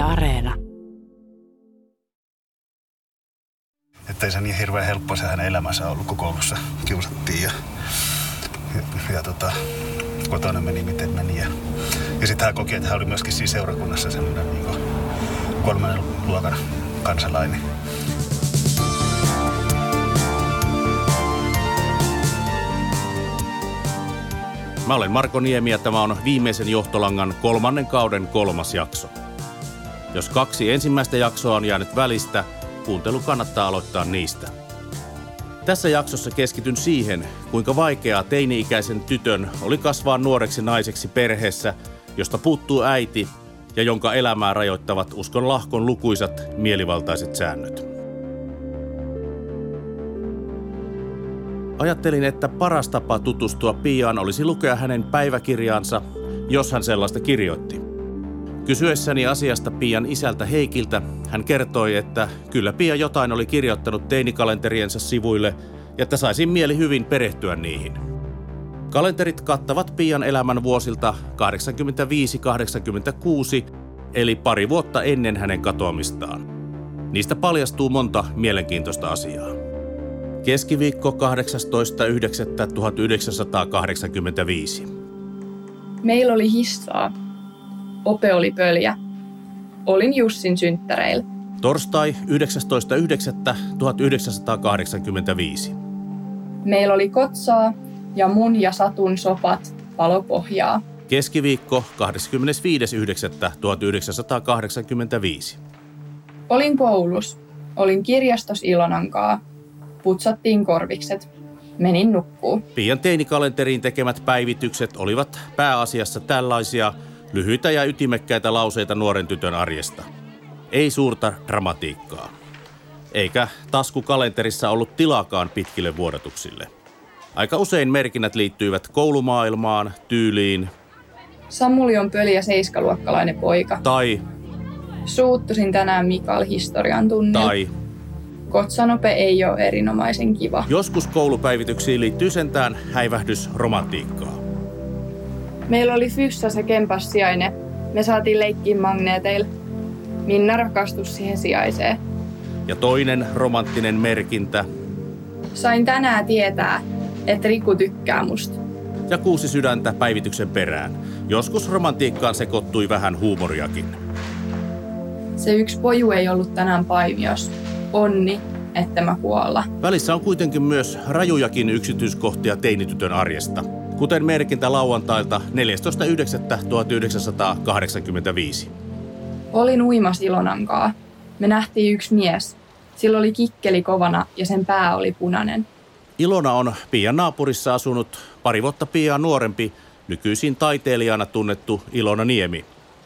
Yle Areena. Että ei se niin hirveän helppo se hänen elämänsä ollut, kun koulussa kiusattiin ja, ja, ja tota, kotona meni miten meni. Ja, ja sitten hän koki, että hän oli myöskin siinä seurakunnassa semmoinen niin kolmannen luokan kansalainen. Mä olen Marko Niemi ja tämä on viimeisen johtolangan kolmannen kauden kolmas jakso. Jos kaksi ensimmäistä jaksoa on jäänyt välistä, kuuntelu kannattaa aloittaa niistä. Tässä jaksossa keskityn siihen, kuinka vaikeaa teini-ikäisen tytön oli kasvaa nuoreksi naiseksi perheessä, josta puuttuu äiti ja jonka elämää rajoittavat uskon lahkon lukuisat mielivaltaiset säännöt. Ajattelin, että paras tapa tutustua Piaan olisi lukea hänen päiväkirjaansa, jos hän sellaista kirjoitti. Kysyessäni asiasta Pian isältä Heikiltä, hän kertoi, että kyllä Pia jotain oli kirjoittanut teinikalenteriensa sivuille ja että saisin mieli hyvin perehtyä niihin. Kalenterit kattavat Pian elämän vuosilta 85-86, eli pari vuotta ennen hänen katoamistaan. Niistä paljastuu monta mielenkiintoista asiaa. Keskiviikko 18.9.1985. Meillä oli hissaa. Ope oli pöljä. Olin Jussin synttäreillä. Torstai 19.9.1985. Meillä oli kotsaa ja mun ja Satun sopat palopohjaa. Keskiviikko 25.9.1985. Olin koulus. Olin kirjastos Ilonankaa. Putsattiin korvikset. Menin nukkuu. Pian teinikalenteriin tekemät päivitykset olivat pääasiassa tällaisia lyhyitä ja ytimekkäitä lauseita nuoren tytön arjesta. Ei suurta dramatiikkaa. Eikä taskukalenterissa ollut tilaakaan pitkille vuodatuksille. Aika usein merkinnät liittyivät koulumaailmaan, tyyliin Samuli on pöljä seiskaluokkalainen poika. tai, Suuttusin tänään Mikael historian tunnilla. tai Kotsanope ei ole erinomaisen kiva. joskus koulupäivityksiin liittyy sentään häivähdys romantiikkaa. Meillä oli fyssä se kempas sijainen. Me saatiin leikkiin magneeteilla. Minna rakastus siihen sijaiseen. Ja toinen romanttinen merkintä Sain tänään tietää, että Riku tykkää musta. ja kuusi sydäntä päivityksen perään. Joskus romantiikkaan sekoittui vähän huumoriakin. Se yksi poju ei ollut tänään paimios. Onni, että mä kuolla. Välissä on kuitenkin myös rajujakin yksityiskohtia teinitytön arjesta, kuten merkintä lauantailta 14.9.1985. Olin uimas Ilonankaa. Me nähtiin yksi mies. Sillä oli kikkeli kovana ja sen pää oli punainen. Ilona on Pian naapurissa asunut pari vuotta Pian nuorempi, nykyisin taiteilijana tunnettu Ilona Niemi.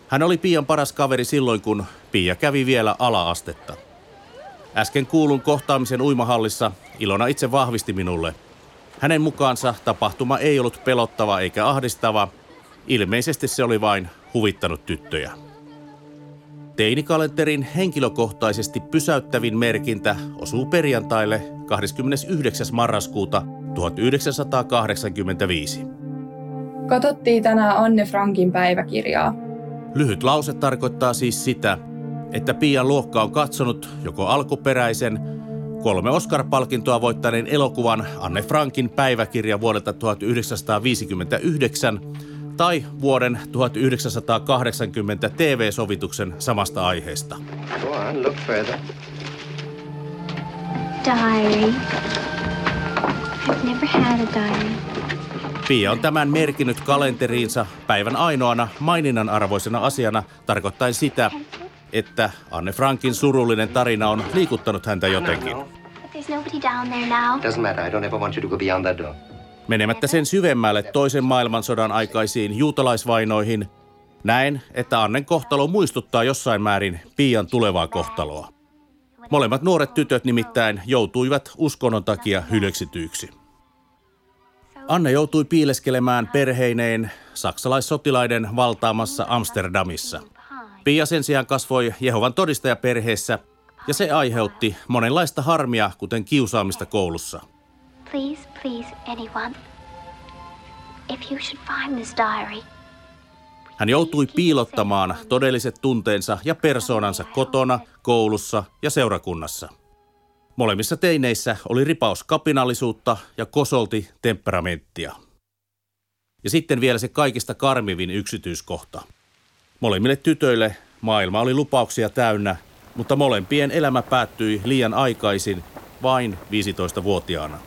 Hän oli Pian paras kaveri silloin, kun Pia kävi vielä ala-astetta. Äsken kuulun kohtaamisen uimahallissa Ilona itse vahvisti minulle. Hänen mukaansa tapahtuma ei ollut pelottava eikä ahdistava. Ilmeisesti se oli vain huvittanut tyttöjä. Teinikalenterin henkilökohtaisesti pysäyttävin merkintä osuu perjantaille 29. marraskuuta 1985. Katottiin tänään Anne Frankin päiväkirjaa. Lyhyt lause tarkoittaa siis sitä, että Pian luokka on katsonut joko alkuperäisen kolme Oscar-palkintoa voittaneen elokuvan Anne Frankin päiväkirja vuodelta 1959 tai vuoden 1980 TV-sovituksen samasta aiheesta. Go on, look further. Diary. I've never had a diary. Pia on tämän merkinnyt kalenteriinsa päivän ainoana maininnan arvoisena asiana tarkoittaen sitä, että Anne Frankin surullinen tarina on liikuttanut häntä jotenkin. Menemättä sen syvemmälle toisen maailmansodan aikaisiin juutalaisvainoihin, näen, että Annen kohtalo muistuttaa jossain määrin Pian tulevaa kohtaloa. Molemmat nuoret tytöt nimittäin joutuivat uskonnon takia hyleksityiksi. Anne joutui piileskelemään perheineen saksalaissotilaiden valtaamassa Amsterdamissa. Pia sen sijaan kasvoi Jehovan todistajaperheessä ja se aiheutti monenlaista harmia, kuten kiusaamista koulussa. Please, please, anyone. If you should find this diary, Hän joutui piilottamaan todelliset tunteensa ja persoonansa kotona, koulussa ja seurakunnassa. Molemmissa teineissä oli ripaus kapinallisuutta ja kosolti temperamenttia. Ja sitten vielä se kaikista karmivin yksityiskohta. Molemmille tytöille maailma oli lupauksia täynnä, mutta molempien elämä päättyi liian aikaisin, vain 15-vuotiaana.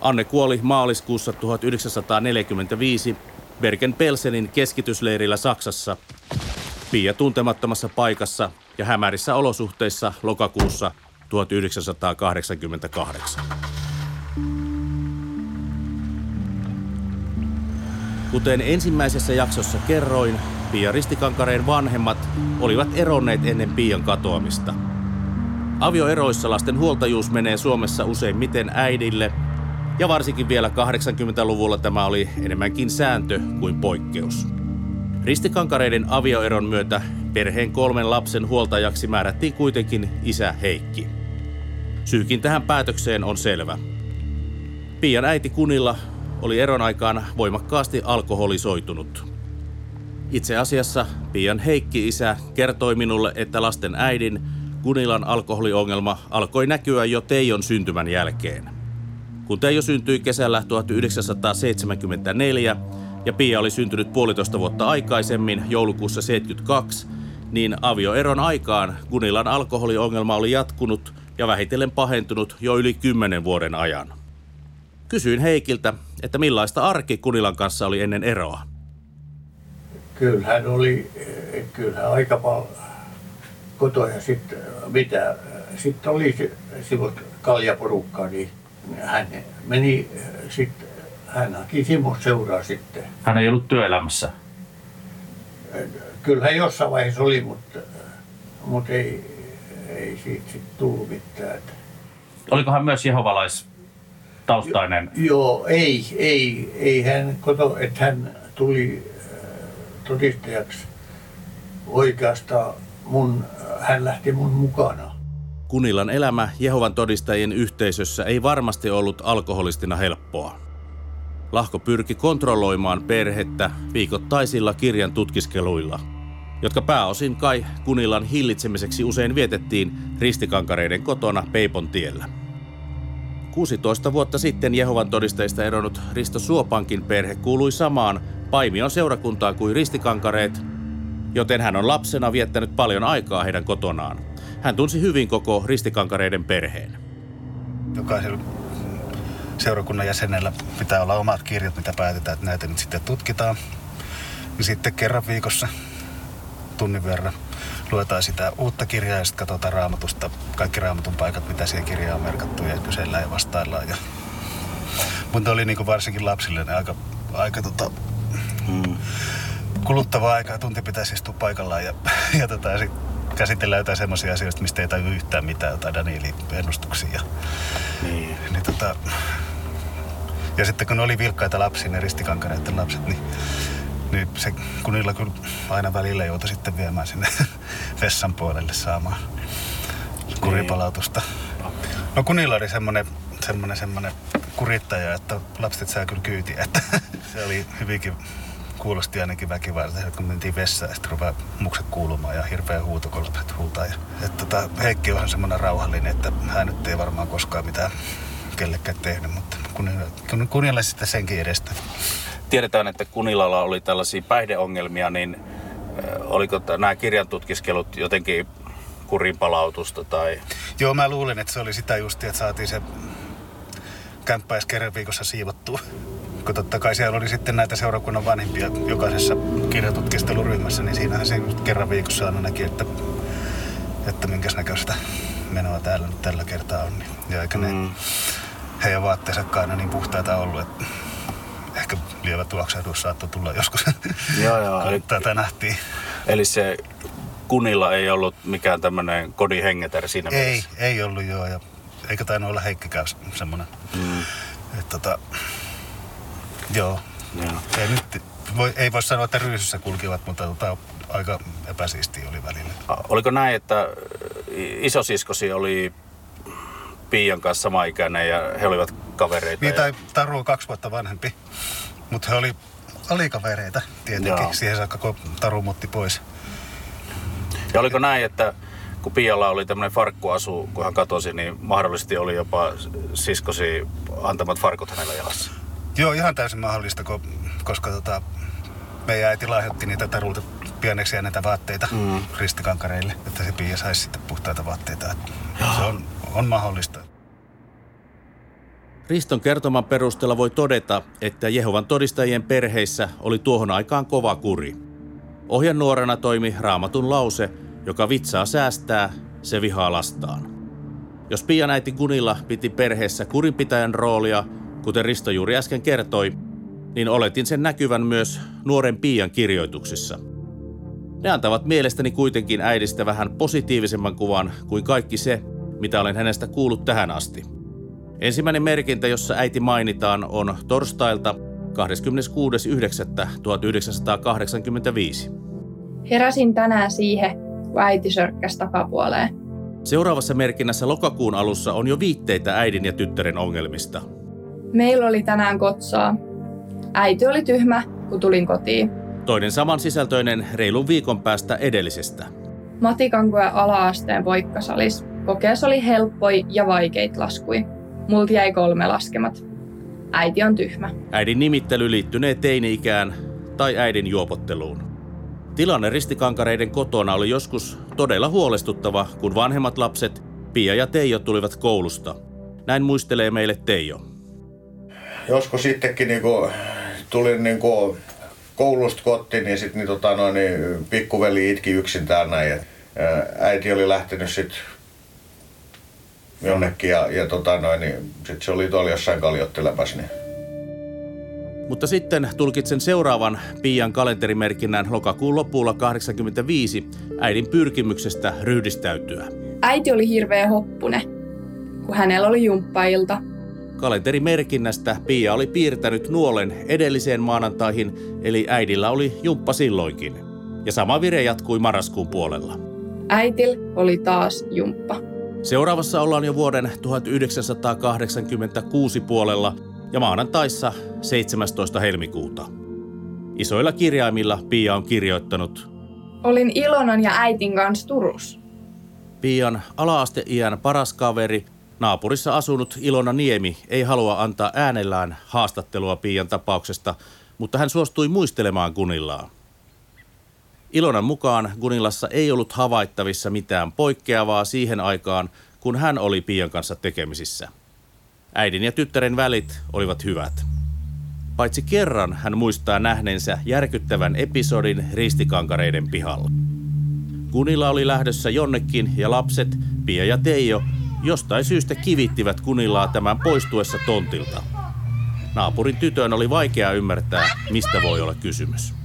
Anne kuoli maaliskuussa 1945 Bergen-Belsenin keskitysleirillä Saksassa, Pia tuntemattomassa paikassa ja hämärissä olosuhteissa lokakuussa 1988. Kuten ensimmäisessä jaksossa kerroin, Pia Ristikankareen vanhemmat olivat eronneet ennen Pian katoamista. Avioeroissa lasten huoltajuus menee Suomessa useimmiten äidille, ja varsinkin vielä 80-luvulla tämä oli enemmänkin sääntö kuin poikkeus. Ristikankareiden avioeron myötä perheen kolmen lapsen huoltajaksi määrättiin kuitenkin isä Heikki. Syykin tähän päätökseen on selvä. Pian äiti Kunilla oli eron aikaan voimakkaasti alkoholisoitunut. Itse asiassa Pian Heikki-isä kertoi minulle, että lasten äidin Kunilan alkoholiongelma alkoi näkyä jo Teijon syntymän jälkeen. Kun Teijo syntyi kesällä 1974 ja Pia oli syntynyt puolitoista vuotta aikaisemmin, joulukuussa 72, niin avioeron aikaan Kunilan alkoholiongelma oli jatkunut ja vähitellen pahentunut jo yli kymmenen vuoden ajan. Kysyin Heikiltä, että millaista arki Kunilan kanssa oli ennen eroa. Kyllähän oli, kyllähän aika paljon kotoa ja sitten mitä, sitten oli se, sivut kaljaporukkaa, niin hän meni sitten, hän haki Simo seuraa sitten. Hän ei ollut työelämässä. Kyllähän jossain vaiheessa oli, mutta, mutta ei, ei siitä sitten tullut mitään. Oliko hän myös jehovalais-taustainen? Joo, ei, ei, ei hän koto, että hän tuli todistajaksi oikeastaan mun, hän lähti mun mukana. Kunilan elämä Jehovan todistajien yhteisössä ei varmasti ollut alkoholistina helppoa. Lahko pyrki kontrolloimaan perhettä viikoittaisilla kirjan tutkiskeluilla, jotka pääosin kai Kunilan hillitsemiseksi usein vietettiin ristikankareiden kotona Peipon tiellä. 16 vuotta sitten Jehovan todistajista eronnut Risto Suopankin perhe kuului samaan Paimion seurakuntaan kuin ristikankareet, joten hän on lapsena viettänyt paljon aikaa heidän kotonaan. Hän tunsi hyvin koko ristikankareiden perheen. Jokaisella seurakunnan jäsenellä pitää olla omat kirjat, mitä päätetään, että näitä nyt sitten tutkitaan. Ja sitten kerran viikossa tunnin verran luetaan sitä uutta kirjaa ja sitten katsotaan raamatusta kaikki raamatun paikat, mitä siihen kirjaan on merkattu ja kysellään ja vastaillaan. Ja... Mutta oli niin kuin varsinkin lapsille ne aika, aika tota, mm. kuluttavaa aikaa. Tunti pitäisi istua paikallaan ja, ja tota, sit käsitellään jotain semmoisia asioita, mistä ei taju yhtään mitään, jotain Danielin ennustuksia. Ja, niin. niin tota, ja sitten kun ne oli vilkkaita lapsia, ne ristikankareiden lapset, niin, niin se, kun niillä kyllä aina välillä joutui sitten viemään sinne vessan puolelle saamaan kuripalautusta. No kun niillä oli semmoinen, semmoinen, semmoinen kurittaja, että lapset saa kyllä kyytiä, että se oli hyvinkin kuulosti ainakin väkivaltaisesti, kun mentiin vessaan ja sitten rupaa mukset kuulumaan ja hirveä huuto, kun lapset huutaa. Ja, että tota, Heikki on semmoinen rauhallinen, että hän nyt ei varmaan koskaan mitään kellekään tehnyt, mutta kun, Kunilla sitten senkin edestä. Tiedetään, että Kunilalla oli tällaisia päihdeongelmia, niin oliko nämä kirjantutkiskelut jotenkin kurinpalautusta tai... Joo, mä luulen, että se oli sitä justia, että saatiin se kämppäis kerran viikossa siivottua. Kun totta kai siellä oli sitten näitä seurakunnan vanhempia jokaisessa kirjatutkisteluryhmässä, niin siinähän se kerran viikossa aina näki, että, että minkäs näköistä menoa täällä nyt tällä kertaa on. Ja eikä ne mm. heidän vaatteensa aina niin puhtaita ollut, että ehkä lievä tuoksahdus saattoi tulla joskus, joo, joo, eli, tätä nähtiin. Eli se kunilla ei ollut mikään tämmöinen kodin hengetär siinä Ei, mielessä. ei ollut joo. Ja eikä tainnut olla Heikkikään semmoinen. Mm. Että tota, joo. joo. Ei, nyt, voi, ei voi sanoa, että ryysyssä kulkivat, mutta tota, aika epäsiistiä oli välillä. Oliko näin, että isosiskosi oli Piian kanssa samaikäinen ja he olivat kavereita? Niin, tai Taru on kaksi vuotta vanhempi. Mutta he oli alikavereita tietenkin, Joo. siihen saakka kun Taru muutti pois. Ja oliko näin, että kun Pialla oli tämmöinen farkkuasu, kun hän katosi, niin mahdollisesti oli jopa siskosi antamat farkut hänellä jalassa? Joo, ihan täysin mahdollista, ko- koska tota, meidän äiti lahjoitti niitä Tarulta pieneksi näitä vaatteita mm. ristikankareille, että se Pia saisi sitten puhtaita vaatteita. Että Se on, on mahdollista. Riston kertoman perusteella voi todeta, että Jehovan todistajien perheissä oli tuohon aikaan kova kuri. Ohjenuorana toimi raamatun lause, joka vitsaa säästää, se vihaa lastaan. Jos Pian äiti Gunilla piti perheessä kurinpitäjän roolia, kuten Risto juuri äsken kertoi, niin oletin sen näkyvän myös nuoren Pian kirjoituksissa. Ne antavat mielestäni kuitenkin äidistä vähän positiivisemman kuvan kuin kaikki se, mitä olen hänestä kuullut tähän asti. Ensimmäinen merkintä, jossa äiti mainitaan, on torstailta 26.9.1985. Heräsin tänään siihen, kun äiti sörkkäsi takapuoleen. Seuraavassa merkinnässä lokakuun alussa on jo viitteitä äidin ja tyttären ongelmista. Meillä oli tänään kotsaa. Äiti oli tyhmä, kun tulin kotiin. Toinen saman sisältöinen reilun viikon päästä edellisestä. Matikan koe ala-asteen poikkasalis. Kokeessa oli helppoi ja vaikeita laskui. Multa jäi kolme laskemat. Äiti on tyhmä. Äidin nimittely liittynee teini-ikään tai äidin juopotteluun. Tilanne ristikankareiden kotona oli joskus todella huolestuttava, kun vanhemmat lapset, Pia ja Teijo, tulivat koulusta. Näin muistelee meille Teijo. joskus sittenkin niinku, tulin niinku koulusta kotiin, niin sitten niin, tota, noin, niin, pikkuveli itki yksin täällä näin. Äiti oli lähtenyt sitten jonnekin ja, ja tota, noin, niin, sit se oli tuolla jossain kaljottelemässä. Niin. Mutta sitten tulkitsen seuraavan Pian kalenterimerkinnän lokakuun lopulla 85 äidin pyrkimyksestä ryhdistäytyä. Äiti oli hirveä hoppune, kun hänellä oli jumppailta. Kalenterimerkinnästä Pia oli piirtänyt nuolen edelliseen maanantaihin, eli äidillä oli jumppa silloinkin. Ja sama vire jatkui marraskuun puolella. Äitil oli taas jumppa. Seuraavassa ollaan jo vuoden 1986 puolella ja maanantaissa 17. helmikuuta. Isoilla kirjaimilla Pia on kirjoittanut Olin Ilonan ja äitin kanssa Turus. Pian ala-asteiän paras kaveri, naapurissa asunut Ilona Niemi, ei halua antaa äänellään haastattelua Pian tapauksesta, mutta hän suostui muistelemaan Gunillaa. Ilonan mukaan Gunillassa ei ollut havaittavissa mitään poikkeavaa siihen aikaan, kun hän oli Pian kanssa tekemisissä. Äidin ja tyttären välit olivat hyvät. Paitsi kerran hän muistaa nähneensä järkyttävän episodin ristikankareiden pihalla. Kunilla oli lähdössä jonnekin ja lapset, Pia ja Teijo, jostain syystä kivittivät Kunilaa tämän poistuessa tontilta. Naapurin tytön oli vaikea ymmärtää, mistä voi olla kysymys.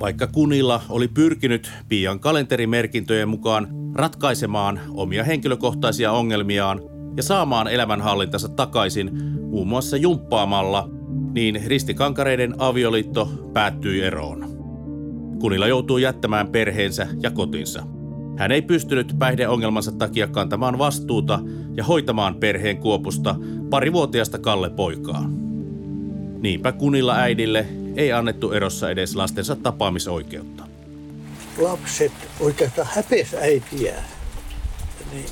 Vaikka Kunilla oli pyrkinyt Pian kalenterimerkintöjen mukaan ratkaisemaan omia henkilökohtaisia ongelmiaan ja saamaan elämänhallintansa takaisin muun muassa jumppaamalla, niin ristikankareiden avioliitto päättyi eroon. Kunilla joutuu jättämään perheensä ja kotinsa. Hän ei pystynyt päihdeongelmansa takia kantamaan vastuuta ja hoitamaan perheen kuopusta parivuotiaasta Kalle poikaa. Niinpä Kunilla äidille ei annettu erossa edes lastensa tapaamisoikeutta. lapset oikeastaan häpes äitiä. Niin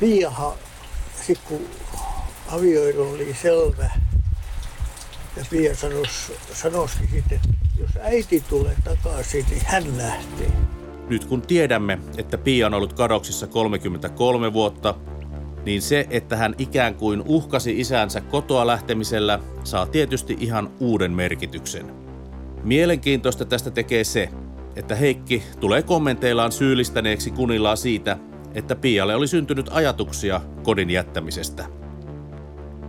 Piahan, sit kun avioilu oli selvä, ja Pia sanos, sanoskin sitten, että jos äiti tulee takaisin, niin hän lähtee. Nyt kun tiedämme, että Pia on ollut kadoksissa 33 vuotta, niin se, että hän ikään kuin uhkasi isänsä kotoa lähtemisellä, saa tietysti ihan uuden merkityksen. Mielenkiintoista tästä tekee se, että Heikki tulee kommenteillaan syyllistäneeksi kunillaa siitä, että Pialle oli syntynyt ajatuksia kodin jättämisestä.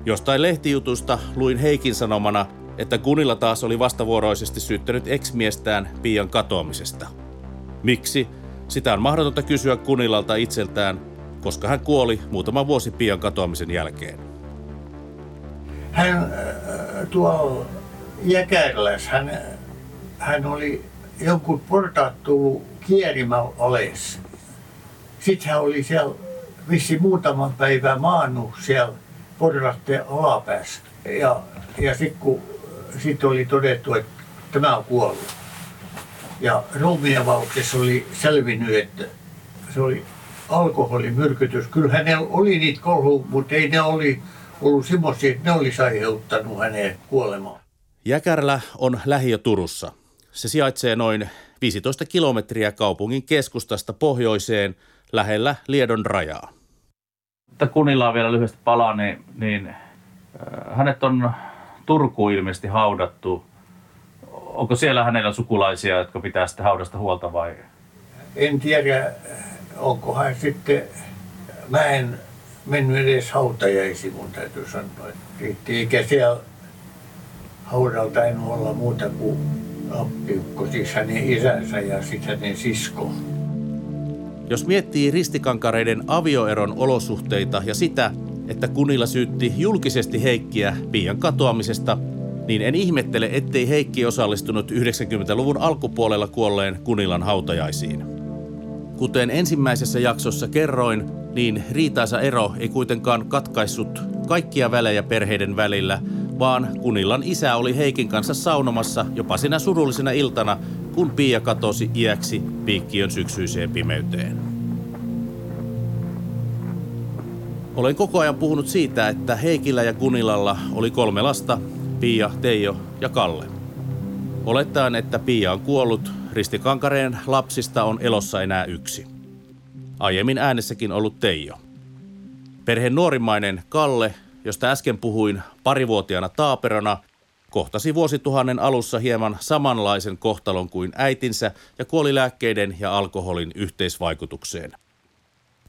Jostain lehtijutusta luin Heikin sanomana, että Kunilla taas oli vastavuoroisesti syyttänyt ex-miestään Pian katoamisesta. Miksi? Sitä on mahdotonta kysyä Kunilalta itseltään, koska hän kuoli muutama vuosi Pian katoamisen jälkeen. Hän äh, tuolla Jäkärlässä, hän, hän oli jonkun portaat tullut kierimään oles. Sitten hän oli siellä vissi muutaman päivän maannut siellä porrasten alapäässä. Ja, ja sitten kun sit oli todettu, että tämä on kuollut. Ja ruumiinavauksessa oli selvinnyt, että se oli alkoholimyrkytys. Kyllä hänellä oli niitä kolhu, mutta ei ne oli ollut semmoisia, että ne olisi aiheuttanut hänen kuolemaan. Jäkärlä on lähiö Turussa. Se sijaitsee noin 15 kilometriä kaupungin keskustasta pohjoiseen lähellä Liedon rajaa. Mutta Kunillaan vielä lyhyesti palaa, niin, niin äh, hänet on Turkuun ilmeisesti haudattu. Onko siellä hänellä sukulaisia, jotka pitää sitten haudasta huolta vai? En tiedä, onko hän sitten, mä en mennyt edes hautajaisiin, mun täytyy sanoa. Eikä siellä haudalta en olla muuta kuin appiukko, siis hänen isänsä ja sitten hänen sisko. Jos miettii ristikankareiden avioeron olosuhteita ja sitä, että Kunilla syytti julkisesti Heikkiä Pian katoamisesta, niin en ihmettele, ettei Heikki osallistunut 90-luvun alkupuolella kuolleen Kunilan hautajaisiin. Kuten ensimmäisessä jaksossa kerroin, niin riitaisa ero ei kuitenkaan katkaissut kaikkia välejä perheiden välillä, vaan Kunillan isä oli Heikin kanssa saunomassa jopa sinä surullisena iltana, kun Pia katosi iäksi piikkiön syksyiseen pimeyteen. Olen koko ajan puhunut siitä, että Heikillä ja Kunilalla oli kolme lasta, Pia, Teijo ja Kalle. Olettaen, että Pia on kuollut, Ristikankareen lapsista on elossa enää yksi. Aiemmin äänessäkin ollut Teijo. Perheen nuorimmainen Kalle, josta äsken puhuin parivuotiaana taaperona, kohtasi vuosituhannen alussa hieman samanlaisen kohtalon kuin äitinsä ja kuoli lääkkeiden ja alkoholin yhteisvaikutukseen.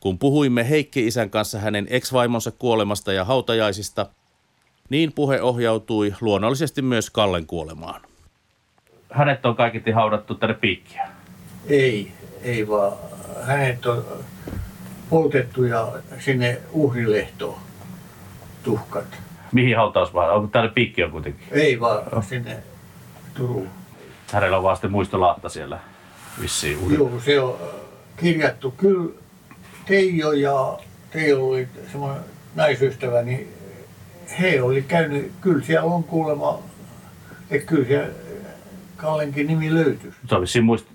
Kun puhuimme Heikki-isän kanssa hänen ex-vaimonsa kuolemasta ja hautajaisista, niin puhe ohjautui luonnollisesti myös Kallen kuolemaan. Hänet on kaiketi haudattu tänne piikkiä. Ei, ei vaan hänet on poltettu ja sinne uhrilehtoon tuhkat. Mihin hautausmaan? Onko täällä piikkiö kuitenkin? Ei vaan sinne Turuun. Hänellä on vaan sitten muistolaatta siellä vissiin uudella. Joo, se on äh, kirjattu. Kyllä Teijo ja Teijo oli semmoinen naisystävä, niin he oli käynyt, kyllä siellä on kuulemma, että kyllä siellä Kallenkin nimi löytyy. Se on vissiin muist,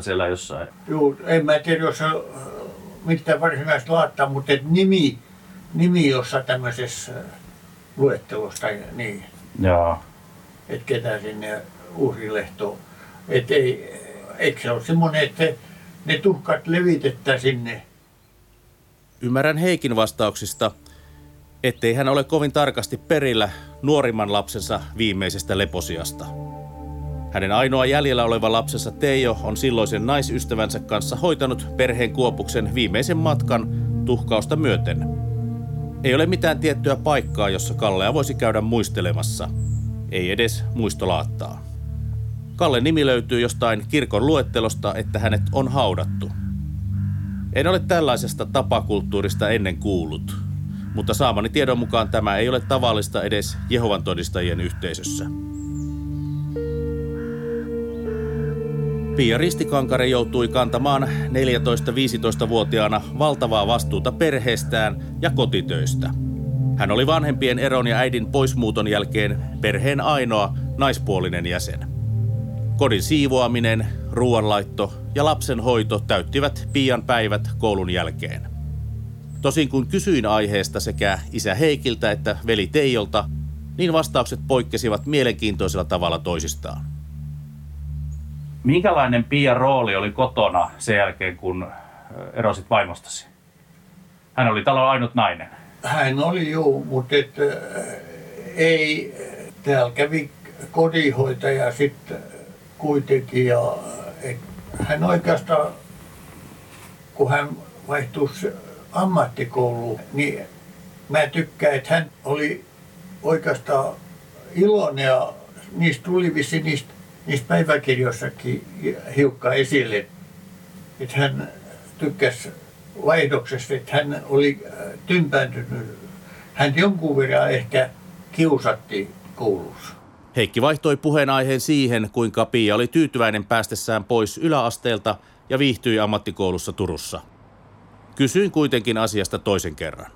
siellä jossain. Joo, en mä tiedä, jos on äh, mitään varsinaista laattaa, mutta et nimi, nimi jossain tämmöisessä äh, luettelossa tai niin, Joo. että ketä sinne uhrilehtoon. Että ei, eikö se ole semmoinen, että ne tuhkat levitetään sinne Ymmärrän Heikin vastauksista, ettei hän ole kovin tarkasti perillä nuorimman lapsensa viimeisestä leposiasta. Hänen ainoa jäljellä oleva lapsensa Teijo on silloisen naisystävänsä kanssa hoitanut perheen kuopuksen viimeisen matkan tuhkausta myöten. Ei ole mitään tiettyä paikkaa, jossa Kallea voisi käydä muistelemassa. Ei edes muistolaattaa. Kalle nimi löytyy jostain kirkon luettelosta, että hänet on haudattu. En ole tällaisesta tapakulttuurista ennen kuullut, mutta saamani tiedon mukaan tämä ei ole tavallista edes Jehovan todistajien yhteisössä. Pia Ristikankare joutui kantamaan 14-15-vuotiaana valtavaa vastuuta perheestään ja kotitöistä. Hän oli vanhempien eron ja äidin poismuuton jälkeen perheen ainoa naispuolinen jäsen. Kodin siivoaminen, ruoanlaitto ja lapsen hoito täyttivät Pian päivät koulun jälkeen. Tosin kun kysyin aiheesta sekä isä Heikiltä että veli Teijolta, niin vastaukset poikkesivat mielenkiintoisella tavalla toisistaan. Minkälainen Pian rooli oli kotona sen jälkeen, kun ö, erosit vaimostasi? Hän oli talon ainut nainen. Hän oli juu, mutta et, äh, ei, täällä kävi kodinhoitaja sitten kuitenkin ja et, hän oikeastaan, kun hän vaihtui ammattikouluun, niin mä tykkään, että hän oli oikeastaan iloinen ja niistä tuli vissi niistä, niistä päiväkirjoissakin hiukka esille, että hän tykkäsi vaihdoksesta, että hän oli äh, tympääntynyt. Hän jonkun verran ehkä kiusatti koulussa. Heikki vaihtoi puheenaiheen siihen, kuinka Pia oli tyytyväinen päästessään pois yläasteelta ja viihtyi ammattikoulussa Turussa. Kysyin kuitenkin asiasta toisen kerran.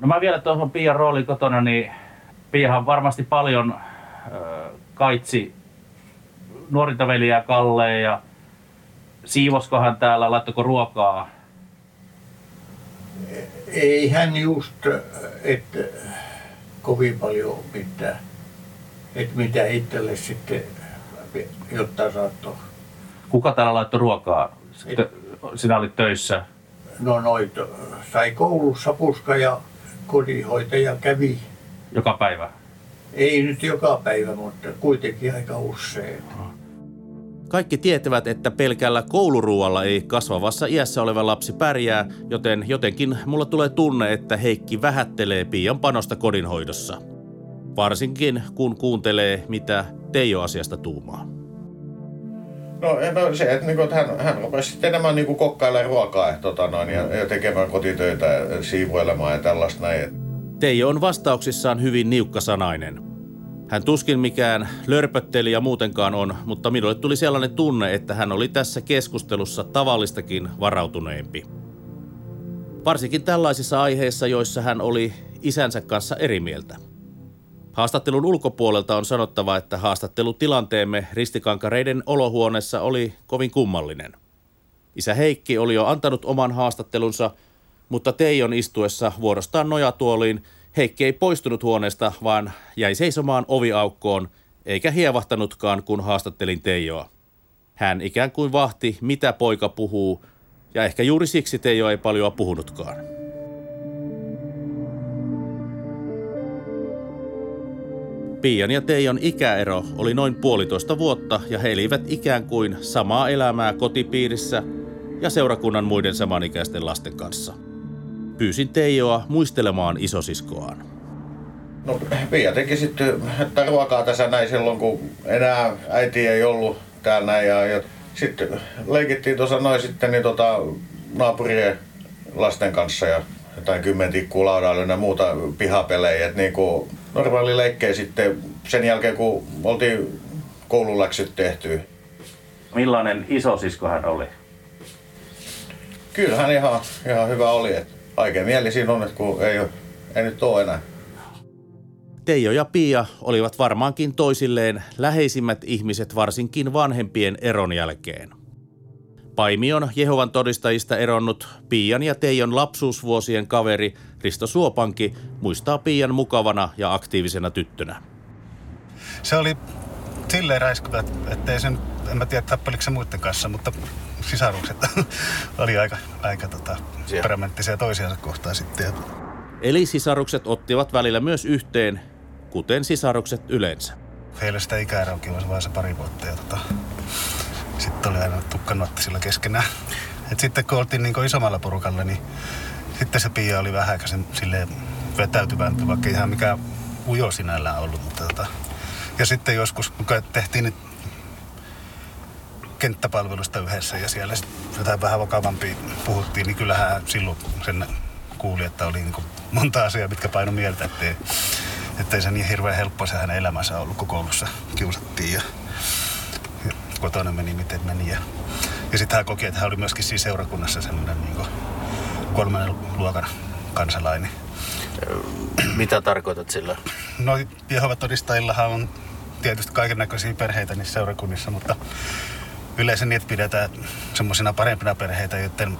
No mä vielä tuohon Pian rooliin kotona, niin Piahan varmasti paljon äh, kaitsi nuorinta veliä Kalle ja siivoskohan täällä, laittako ruokaa? Ei hän just, että kovin paljon mitään, että mitä itselle sitten, jotta saattoi. Kuka täällä laittoi ruokaa? Sitten sinä olit töissä. No noit, sai koulussa puska ja kodinhoitaja kävi. Joka päivä? Ei nyt joka päivä, mutta kuitenkin aika usein. Kaikki tietävät, että pelkällä kouluruualla ei kasvavassa iässä oleva lapsi pärjää, joten jotenkin mulla tulee tunne, että Heikki vähättelee Pian panosta kodinhoidossa. Varsinkin kun kuuntelee, mitä Teijo asiasta tuumaa. No, no se, että, niinku, että hän, hän rupesi sitten enemmän niinku kokkailemaan ruokaa ja, tota noin, ja, ja tekemään kotitöitä ja siivoilemaan ja tällaista näin. Teijo on vastauksissaan hyvin niukkasanainen. Hän tuskin mikään lörpöttelijä muutenkaan on, mutta minulle tuli sellainen tunne, että hän oli tässä keskustelussa tavallistakin varautuneempi. Varsinkin tällaisissa aiheissa, joissa hän oli isänsä kanssa eri mieltä. Haastattelun ulkopuolelta on sanottava, että haastattelutilanteemme ristikankareiden olohuoneessa oli kovin kummallinen. Isä Heikki oli jo antanut oman haastattelunsa, mutta Teijon istuessa vuorostaan nojatuoliin Heikki ei poistunut huoneesta, vaan jäi seisomaan oviaukkoon, eikä hievahtanutkaan, kun haastattelin Teijoa. Hän ikään kuin vahti, mitä poika puhuu, ja ehkä juuri siksi Teijo ei paljon puhunutkaan. Pian ja Teijon ikäero oli noin puolitoista vuotta ja he elivät ikään kuin samaa elämää kotipiirissä ja seurakunnan muiden samanikäisten lasten kanssa. Pyysin Teijoa muistelemaan isosiskoaan. No Pia teki sitten että ruokaa tässä näin silloin, kun enää äiti ei ollut täällä näin. Ja, ja sitten leikittiin tuossa noin sitten niin tota, naapurien lasten kanssa ja jotain kymmentikkuu laudalla ja muuta pihapelejä. Et niin kuin normaali leikkejä sitten sen jälkeen, kun oltiin koululäksyt tehty. Millainen isosisko hän oli? Kyllähän ihan, ihan hyvä oli. Et Oikein mieli siinä on, että kun ei, ei nyt ole enää. Teijo ja Pia olivat varmaankin toisilleen läheisimmät ihmiset varsinkin vanhempien eron jälkeen. Paimion Jehovan todistajista eronnut Pian ja Teijon lapsuusvuosien kaveri Risto Suopanki muistaa Pian mukavana ja aktiivisena tyttönä. Se oli silleen räiskyvä, ettei sen, en mä tiedä tappeliko se muiden kanssa, mutta sisarukset oli aika, aika tota, perämenttisiä toisiansa kohtaan sitten. Eli sisarukset ottivat välillä myös yhteen, kuten sisarukset yleensä. Heillä sitä ikäeroa on vain se pari vuotta ja tota, sitten oli aina tukkanuotti sillä keskenään. Et sitten kun oltiin niin isommalla porukalla, niin sitten se Pia oli vähän aika silleen vetäytyvämpi, vaikka ihan mikään ujo sinällään ollut. Mutta tota, ja sitten joskus, kun tehtiin nyt kenttäpalvelusta yhdessä ja siellä jotain vähän vakavampia puhuttiin, niin kyllähän silloin sen kuuli, että oli niin monta asiaa, mitkä paino mieltä, ettei, ettei se niin hirveän helppo se hänen elämänsä ollut, kun koulussa kiusattiin ja, ja kotona meni miten meni. Ja, ja sitten hän koki, että hän oli myöskin siinä seurakunnassa semmoinen niin kolmannen luokan kansalainen. Mitä tarkoitat sillä? No Jehova todistajillahan on tietysti kaiken näköisiä perheitä niissä seurakunnissa, mutta yleensä niitä pidetään semmoisina parempina perheitä, joiden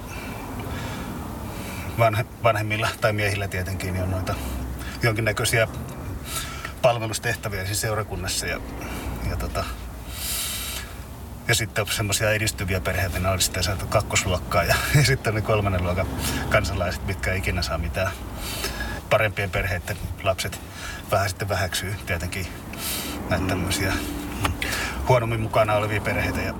vanhe, vanhemmilla tai miehillä tietenkin niin on noita jonkinnäköisiä palvelustehtäviä siis seurakunnassa ja, ja, tota, ja sitten semmoisia edistyviä perheitä, ne oli sitten kakkosluokkaa ja, ja sitten ne kolmannen luokan kansalaiset, mitkä ei ikinä saa mitään parempien perheiden lapset vähän sitten vähäksyy tietenkin näitä tämmöisiä huonommin mukana olevia perheitä. Ja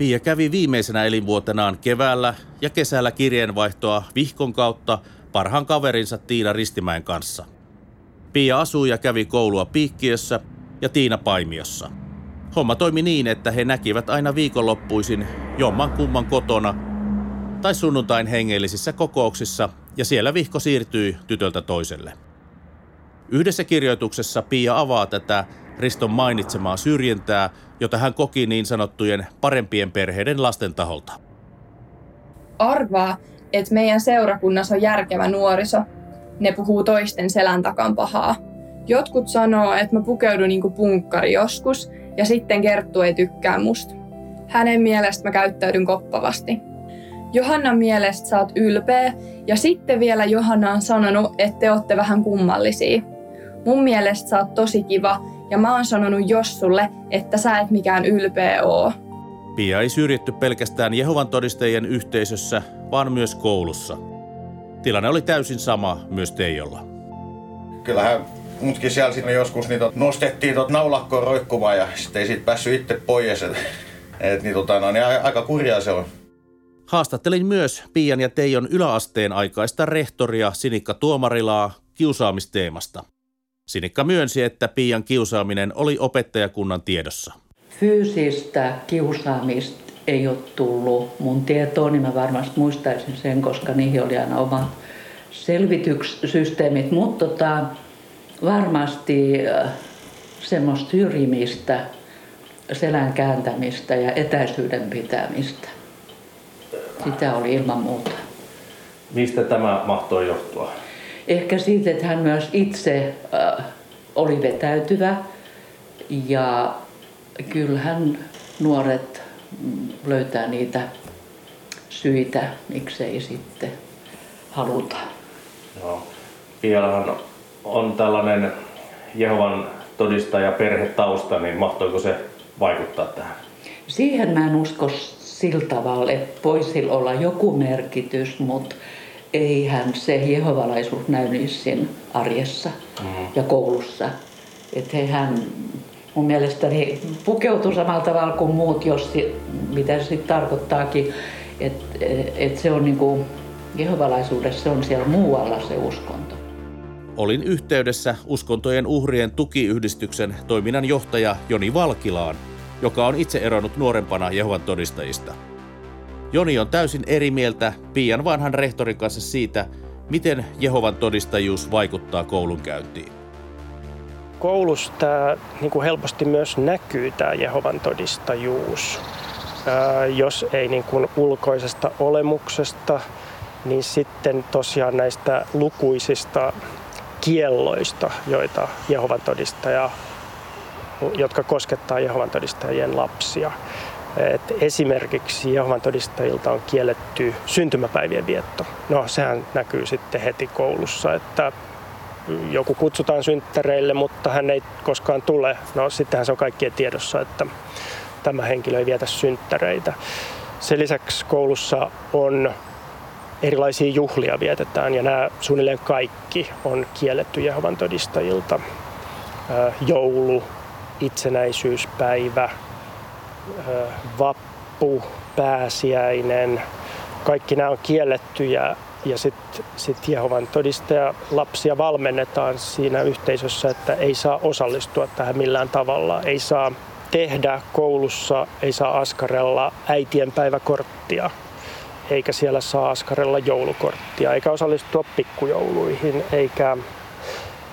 Pia kävi viimeisenä elinvuotenaan keväällä ja kesällä kirjeenvaihtoa vihkon kautta parhaan kaverinsa Tiina Ristimäen kanssa. Pia asui ja kävi koulua Piikkiössä ja Tiina Paimiossa. Homma toimi niin, että he näkivät aina viikonloppuisin jomman kumman kotona tai sunnuntain hengellisissä kokouksissa ja siellä vihko siirtyi tytöltä toiselle. Yhdessä kirjoituksessa Pia avaa tätä Riston mainitsemaa syrjintää, jota hän koki niin sanottujen parempien perheiden lasten taholta. arvaa, että meidän seurakunnassa on järkevä nuoriso. Ne puhuu toisten selän takan pahaa. Jotkut sanoo, että mä pukeudun niinku punkkari joskus ja sitten Kerttu ei tykkää musta. Hänen mielestä mä käyttäydyn koppavasti. Johannan mielestä sä oot ylpeä ja sitten vielä Johanna on sanonut, että te ootte vähän kummallisia. Mun mielestä sä oot tosi kiva ja mä oon sanonut Jossulle, että sä et mikään ylpeä oo. Pia ei syrjitty pelkästään Jehovan todistajien yhteisössä, vaan myös koulussa. Tilanne oli täysin sama myös Teijolla. Kyllähän mutkin siellä sitten joskus niitä nostettiin tuot naulakkoon roikkumaan ja sitten ei siitä päässyt itse pois. Et, et, niin, tota, no, niin aika kurjaa se on. Haastattelin myös Pian ja Teijon yläasteen aikaista rehtoria Sinikka Tuomarilaa kiusaamisteemasta. Sinikka myönsi, että Pian kiusaaminen oli opettajakunnan tiedossa. Fyysistä kiusaamista ei ole tullut mun tietoon, niin mä varmasti muistaisin sen, koska niihin oli aina omat selvityssysteemit, mutta tota, varmasti äh, semmoista syrjimistä, selän kääntämistä ja etäisyyden pitämistä. Sitä oli ilman muuta. Mistä tämä mahtoi johtua? Ehkä siitä, että hän myös itse äh, oli vetäytyvä ja kyllähän nuoret löytää niitä syitä, miksei sitten haluta. Joo. Pialahan on tällainen Jehovan todistaja perhetausta, niin mahtoiko se vaikuttaa tähän? Siihen mä en usko sillä tavalla, että voisi olla joku merkitys, mutta eihän se jehovalaisuus näy niissä arjessa mm. ja koulussa. Että hehän mun mielestäni pukeutuu samalla tavalla kuin muut, jos, mitä se sitten tarkoittaakin. Että et se on niinku, jehovalaisuudessa se on siellä muualla se uskonto. Olin yhteydessä uskontojen uhrien tukiyhdistyksen toiminnan johtaja Joni Valkilaan, joka on itse eronnut nuorempana Jehovan todistajista. Joni on täysin eri mieltä Pian vanhan rehtorin kanssa siitä, miten Jehovan todistajuus vaikuttaa koulunkäyntiin. Koulussa tämä niin kuin helposti myös näkyy tämä Jehovan todistajuus. Ää, jos ei niin kuin ulkoisesta olemuksesta, niin sitten tosiaan näistä lukuisista kielloista, joita Jehovan todistaja, jotka koskettaa Jehovan todistajien lapsia. Et esimerkiksi Jehovan todistajilta on kielletty syntymäpäivien vietto. No sehän näkyy sitten heti koulussa, että joku kutsutaan synttäreille, mutta hän ei koskaan tule. No sittenhän se on kaikkien tiedossa, että tämä henkilö ei vietä synttäreitä. Sen lisäksi koulussa on erilaisia juhlia vietetään ja nämä suunnilleen kaikki on kielletty Jehovan todistajilta. Joulu, itsenäisyyspäivä, vappu, pääsiäinen, kaikki nämä on kiellettyjä ja sitten sit Jehovan todistaja lapsia valmennetaan siinä yhteisössä, että ei saa osallistua tähän millään tavalla. Ei saa tehdä koulussa, ei saa askarella äitien päiväkorttia, eikä siellä saa askarella joulukorttia, eikä osallistua pikkujouluihin, eikä,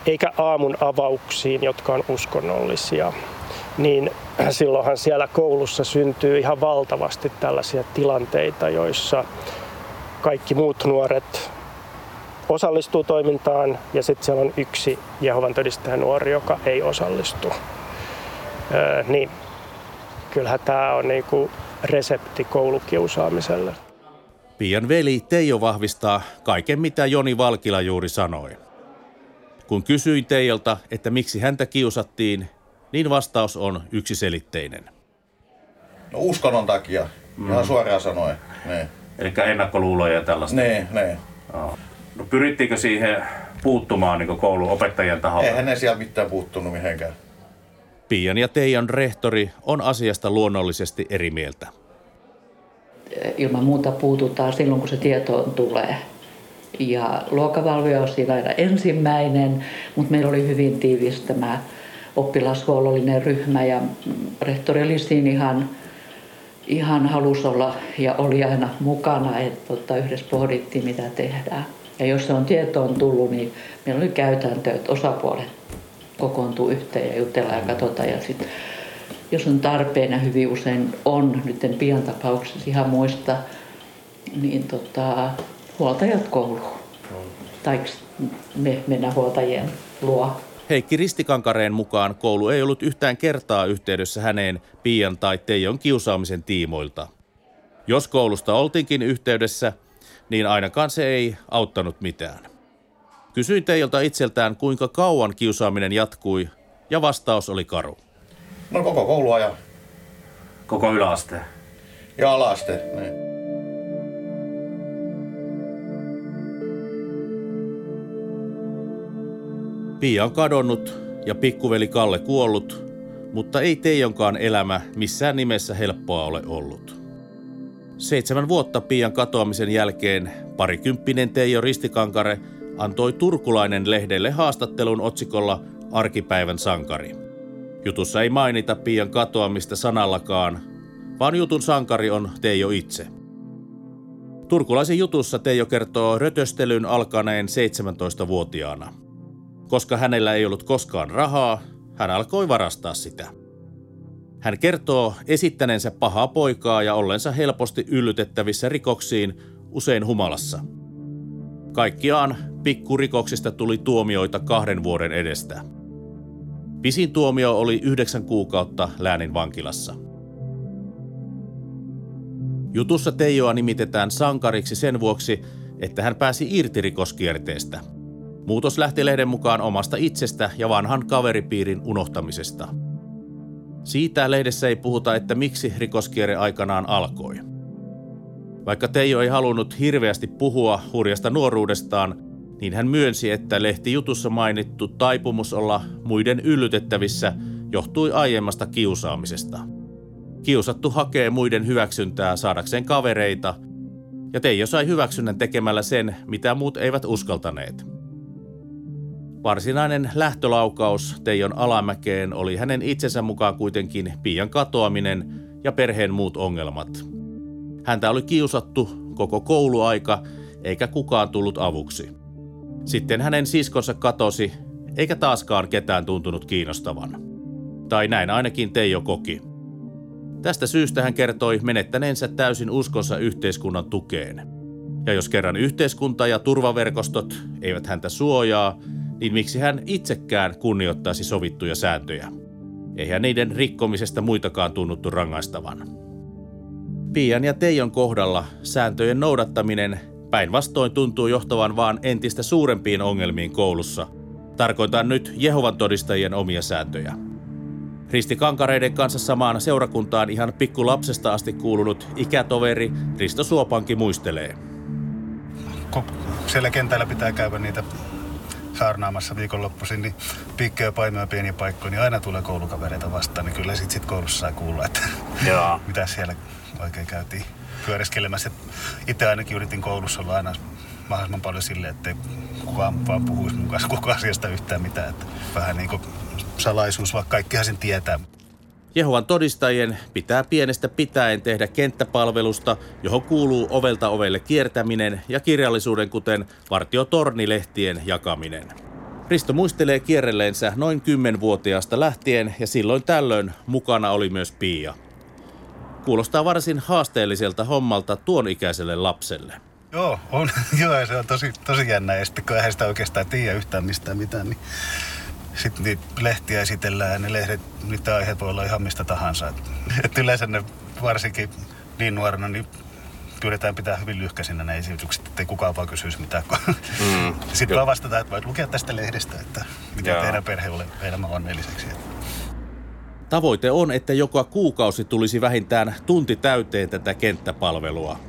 eikä aamun avauksiin, jotka on uskonnollisia. Niin silloinhan siellä koulussa syntyy ihan valtavasti tällaisia tilanteita, joissa kaikki muut nuoret osallistuu toimintaan ja sitten siellä on yksi Jehovan todistaja nuori, joka ei osallistu. Öö, niin kyllähän tämä on niinku resepti koulukiusaamiselle. Pian veli Teijo vahvistaa kaiken, mitä Joni Valkila juuri sanoi. Kun kysyin Teijolta, että miksi häntä kiusattiin, niin vastaus on yksiselitteinen. No uskonnon takia, mm. ihan suoraan sanoen. Niin. Eli ennakkoluuloja ja tällaista. Niin, niin. No, pyrittiinkö siihen puuttumaan niin koulun opettajien taholta? Eihän ne siellä mitään puuttunut mihinkään. Pian ja Teijan rehtori on asiasta luonnollisesti eri mieltä. Ilman muuta puututaan silloin, kun se tieto tulee. Ja luokavalvoja on siinä aina ensimmäinen, mutta meillä oli hyvin tiivis tämä oppilashuollollinen ryhmä ja rehtori oli siinä ihan ihan halusi olla ja oli aina mukana, että tota, yhdessä pohdittiin mitä tehdään. Ja jos se on tietoon tullut, niin meillä oli käytäntö, että osapuolet kokoontuu yhteen ja jutellaan ja katsotaan. Ja sit, jos on tarpeen ja hyvin usein on, nyt en pian tapauksessa ihan muista, niin tota, huoltajat kouluun. Tai me mennään huoltajien luo. Heikki Ristikankareen mukaan koulu ei ollut yhtään kertaa yhteydessä häneen Pian tai Teijon kiusaamisen tiimoilta. Jos koulusta oltiinkin yhteydessä, niin ainakaan se ei auttanut mitään. Kysyin Teijolta itseltään, kuinka kauan kiusaaminen jatkui, ja vastaus oli karu. No koko kouluajan. Koko yläaste. Ja alaste. Niin. Pia on kadonnut ja pikkuveli Kalle kuollut, mutta ei Teijonkaan elämä missään nimessä helppoa ole ollut. Seitsemän vuotta Pian katoamisen jälkeen parikymppinen Teijo Ristikankare antoi Turkulainen lehdelle haastattelun otsikolla Arkipäivän sankari. Jutussa ei mainita Pian katoamista sanallakaan, vaan jutun sankari on Teijo itse. Turkulaisen jutussa Teijo kertoo rötöstelyn alkaneen 17-vuotiaana – koska hänellä ei ollut koskaan rahaa, hän alkoi varastaa sitä. Hän kertoo esittäneensä pahaa poikaa ja ollensa helposti yllytettävissä rikoksiin, usein humalassa. Kaikkiaan pikkurikoksista tuli tuomioita kahden vuoden edestä. Pisin tuomio oli yhdeksän kuukautta läänin vankilassa. Jutussa Teijoa nimitetään sankariksi sen vuoksi, että hän pääsi irti rikoskierteestä – Muutos lähti lehden mukaan omasta itsestä ja vanhan kaveripiirin unohtamisesta. Siitä lehdessä ei puhuta, että miksi rikoskierre aikanaan alkoi. Vaikka Teijo ei halunnut hirveästi puhua hurjasta nuoruudestaan, niin hän myönsi, että lehti jutussa mainittu taipumus olla muiden yllytettävissä johtui aiemmasta kiusaamisesta. Kiusattu hakee muiden hyväksyntää saadakseen kavereita, ja Teijo sai hyväksynnän tekemällä sen, mitä muut eivät uskaltaneet – Varsinainen lähtölaukaus Teijon alamäkeen oli hänen itsensä mukaan kuitenkin pian katoaminen ja perheen muut ongelmat. Häntä oli kiusattu koko kouluaika, eikä kukaan tullut avuksi. Sitten hänen siskonsa katosi, eikä taaskaan ketään tuntunut kiinnostavan. Tai näin ainakin Teijo koki. Tästä syystä hän kertoi menettäneensä täysin uskonsa yhteiskunnan tukeen. Ja jos kerran yhteiskunta ja turvaverkostot eivät häntä suojaa, niin miksi hän itsekään kunnioittaisi sovittuja sääntöjä? Eihän niiden rikkomisesta muitakaan tunnuttu rangaistavan. Pian ja Teijon kohdalla sääntöjen noudattaminen päinvastoin tuntuu johtavan vaan entistä suurempiin ongelmiin koulussa. Tarkoitan nyt Jehovan todistajien omia sääntöjä. Ristikankareiden kanssa samaan seurakuntaan ihan pikkulapsesta asti kuulunut ikätoveri Risto Suopanki muistelee. Kun siellä kentällä pitää käydä niitä saarnaamassa viikonloppuisin, niin piikkejä, painoja, pieniä paikkoja, niin aina tulee koulukavereita vastaan, niin kyllä sit, sit koulussa saa kuulla, että Joo. mitä siellä oikein käytiin pyöriskelemässä. Itse ainakin yritin koulussa olla aina mahdollisimman paljon silleen, että kukaan vaan puhuisi mun kanssa koko asiasta yhtään mitään. Että vähän niin kuin salaisuus, vaikka kaikkihan sen tietää. Jehovan todistajien pitää pienestä pitäen tehdä kenttäpalvelusta, johon kuuluu ovelta ovelle kiertäminen ja kirjallisuuden kuten vartiotornilehtien jakaminen. Risto muistelee kierrelleensä noin 10-vuotiaasta lähtien ja silloin tällöin mukana oli myös Pia. Kuulostaa varsin haasteelliselta hommalta tuon ikäiselle lapselle. Joo, on. Joo, se on tosi, tosi jännä. Ja sitten kun eihän sitä oikeastaan tiedä yhtään mistään mitään, niin sitten niitä lehtiä esitellään ja ne lehdet, niitä aiheet voi olla ihan mistä tahansa. Et, et yleensä ne varsinkin niin nuorena, niin pyydetään pitää hyvin lyhkäisinä ne esitykset, ettei kukaan vaan kysyisi mitään. Mm. Sitten vaan vastataan, että voit lukea tästä lehdestä, että miten Jaa. teidän perhe on elämä onnelliseksi. Tavoite on, että joka kuukausi tulisi vähintään tunti täyteen tätä kenttäpalvelua.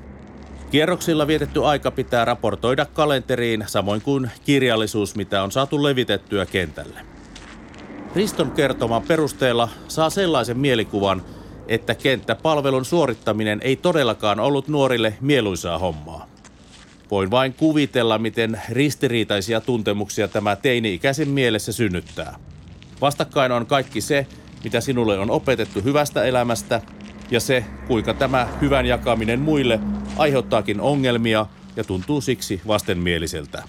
Kierroksilla vietetty aika pitää raportoida kalenteriin, samoin kuin kirjallisuus, mitä on saatu levitettyä kentälle. Riston kertoman perusteella saa sellaisen mielikuvan, että kenttäpalvelun suorittaminen ei todellakaan ollut nuorille mieluisaa hommaa. Voin vain kuvitella, miten ristiriitaisia tuntemuksia tämä teini-ikäisen mielessä synnyttää. Vastakkain on kaikki se, mitä sinulle on opetettu hyvästä elämästä, ja se, kuinka tämä hyvän jakaminen muille aiheuttaakin ongelmia ja tuntuu siksi vastenmieliseltä.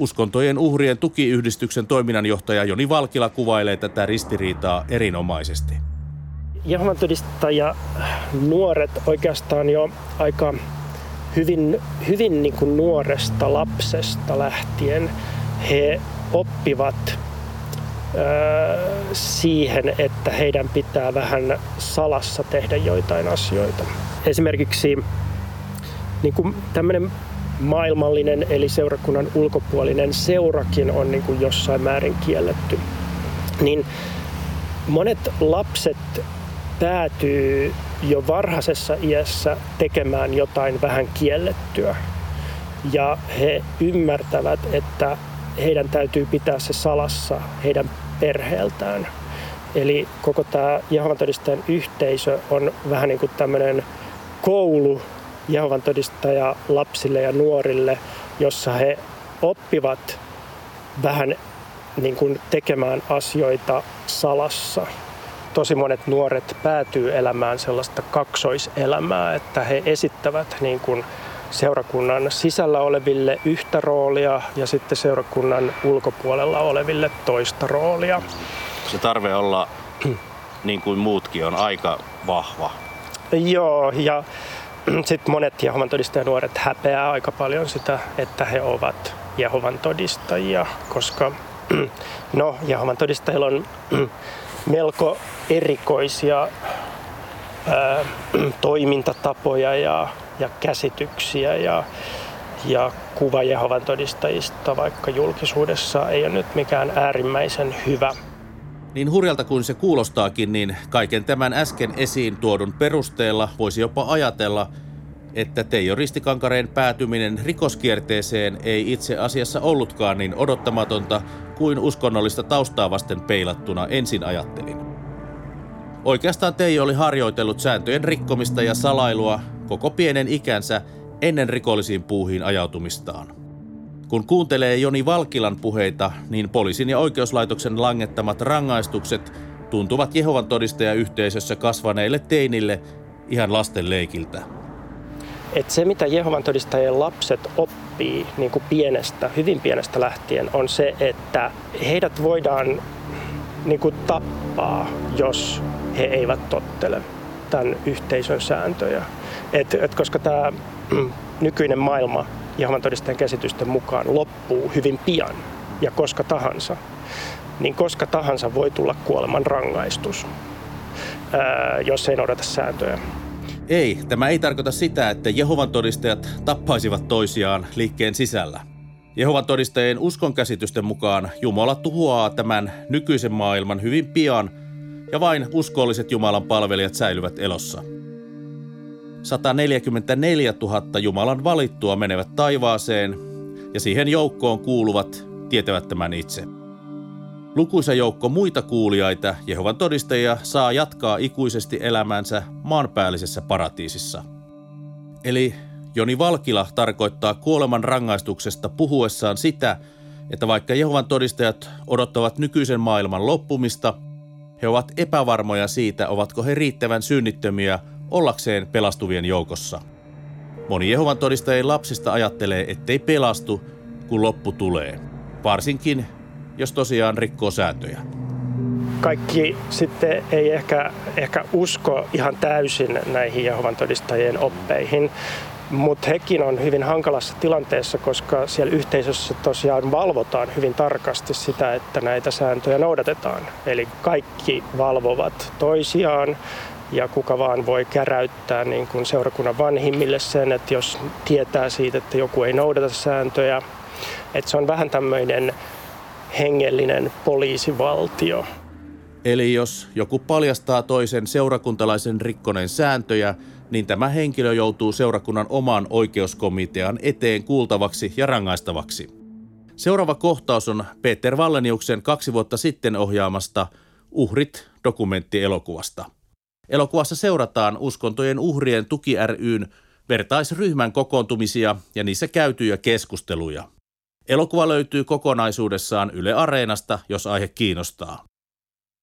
Uskontojen uhrien tukiyhdistyksen toiminnanjohtaja Joni Valkila kuvailee tätä ristiriitaa erinomaisesti. Jehovan todistaja nuoret oikeastaan jo aika hyvin, hyvin niin kuin nuoresta lapsesta lähtien he oppivat siihen, että heidän pitää vähän salassa tehdä joitain asioita. Esimerkiksi niin kuin tämmöinen maailmallinen eli seurakunnan ulkopuolinen seurakin on niin kuin jossain määrin kielletty. Niin monet lapset päätyy jo varhaisessa iässä tekemään jotain vähän kiellettyä. Ja he ymmärtävät, että heidän täytyy pitää se salassa heidän perheeltään. Eli koko tämä Jehovan yhteisö on vähän niin kuin tämmöinen koulu Jehovan todistaja lapsille ja nuorille, jossa he oppivat vähän niin kuin tekemään asioita salassa. Tosi monet nuoret päätyy elämään sellaista kaksoiselämää, että he esittävät niin kuin seurakunnan sisällä oleville yhtä roolia ja sitten seurakunnan ulkopuolella oleville toista roolia. Se tarve olla niin kuin muutkin on aika vahva. Joo, ja sitten monet Jehovan todistajanuoret häpeää aika paljon sitä, että he ovat Jehovan todistajia, koska no, Jehovan todistajilla on melko erikoisia ää, toimintatapoja ja ja käsityksiä ja, ja kuva Jehovan todistajista, vaikka julkisuudessa ei ole nyt mikään äärimmäisen hyvä. Niin hurjalta kuin se kuulostaakin, niin kaiken tämän äsken esiin tuodun perusteella voisi jopa ajatella, että Teijo Ristikankareen päätyminen rikoskierteeseen ei itse asiassa ollutkaan niin odottamatonta kuin uskonnollista taustaa vasten peilattuna ensin ajattelin. Oikeastaan Teijo oli harjoitellut sääntöjen rikkomista ja salailua koko pienen ikänsä ennen rikollisiin puuhiin ajautumistaan. Kun kuuntelee Joni Valkilan puheita, niin poliisin ja oikeuslaitoksen langettamat rangaistukset tuntuvat Jehovan todistajayhteisössä kasvaneille teinille ihan lasten leikiltä. Et se, mitä Jehovan todistajien lapset oppii niin kuin pienestä, hyvin pienestä lähtien, on se, että heidät voidaan niin kuin tappaa, jos he eivät tottele tämän yhteisön sääntöjä. Et, et koska tämä nykyinen maailma Jehovan todistajan käsitysten mukaan loppuu hyvin pian ja koska tahansa, niin koska tahansa voi tulla kuoleman rangaistus, jos ei noudata sääntöjä. Ei, tämä ei tarkoita sitä, että Jehovan todistajat tappaisivat toisiaan liikkeen sisällä. Jehovan todistajien uskonkäsitysten mukaan Jumala tuhoaa tämän nykyisen maailman hyvin pian ja vain uskolliset Jumalan palvelijat säilyvät elossa. 144 000 Jumalan valittua menevät taivaaseen ja siihen joukkoon kuuluvat tietävät tämän itse. Lukuisa joukko muita kuulijaita Jehovan todistajia saa jatkaa ikuisesti elämänsä maanpäällisessä paratiisissa. Eli Joni Valkila tarkoittaa kuoleman rangaistuksesta puhuessaan sitä, että vaikka Jehovan todistajat odottavat nykyisen maailman loppumista, he ovat epävarmoja siitä, ovatko he riittävän synnittömiä ollakseen pelastuvien joukossa. Moni Jehovan todistajien lapsista ajattelee, ettei pelastu, kun loppu tulee. Varsinkin, jos tosiaan rikkoo sääntöjä. Kaikki sitten ei ehkä, ehkä usko ihan täysin näihin Jehovan todistajien oppeihin, mutta hekin on hyvin hankalassa tilanteessa, koska siellä yhteisössä tosiaan valvotaan hyvin tarkasti sitä, että näitä sääntöjä noudatetaan. Eli kaikki valvovat toisiaan ja kuka vaan voi käräyttää niin kuin seurakunnan vanhimmille sen, että jos tietää siitä, että joku ei noudata sääntöjä. Että se on vähän tämmöinen hengellinen poliisivaltio. Eli jos joku paljastaa toisen seurakuntalaisen rikkoneen sääntöjä, niin tämä henkilö joutuu seurakunnan oman oikeuskomitean eteen kuultavaksi ja rangaistavaksi. Seuraava kohtaus on Peter Valleniuksen kaksi vuotta sitten ohjaamasta Uhrit dokumenttielokuvasta. Elokuvassa seurataan uskontojen uhrien tuki ryn vertaisryhmän kokoontumisia ja niissä käytyjä keskusteluja. Elokuva löytyy kokonaisuudessaan Yle Areenasta, jos aihe kiinnostaa.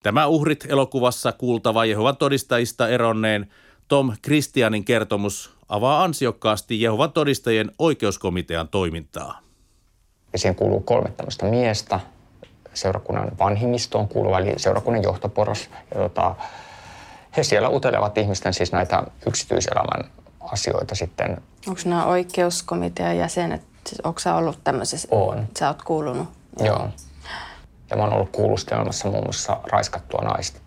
Tämä uhrit elokuvassa kuultava Jehovan todistajista eronneen Tom Christianin kertomus avaa ansiokkaasti Jehovan todistajien oikeuskomitean toimintaa. Ja siihen kuuluu kolme tämmöistä miestä, seurakunnan vanhimmistoon kuuluva, eli seurakunnan johtoporos. Ja tota, he siellä utelevat ihmisten siis näitä yksityiselämän asioita sitten. Onko nämä oikeuskomitean jäsenet, siis onko sä ollut tämmöisessä? On. Sä oot kuulunut? Joo. Ja mä oon ollut kuulustelemassa muun muassa raiskattua naista,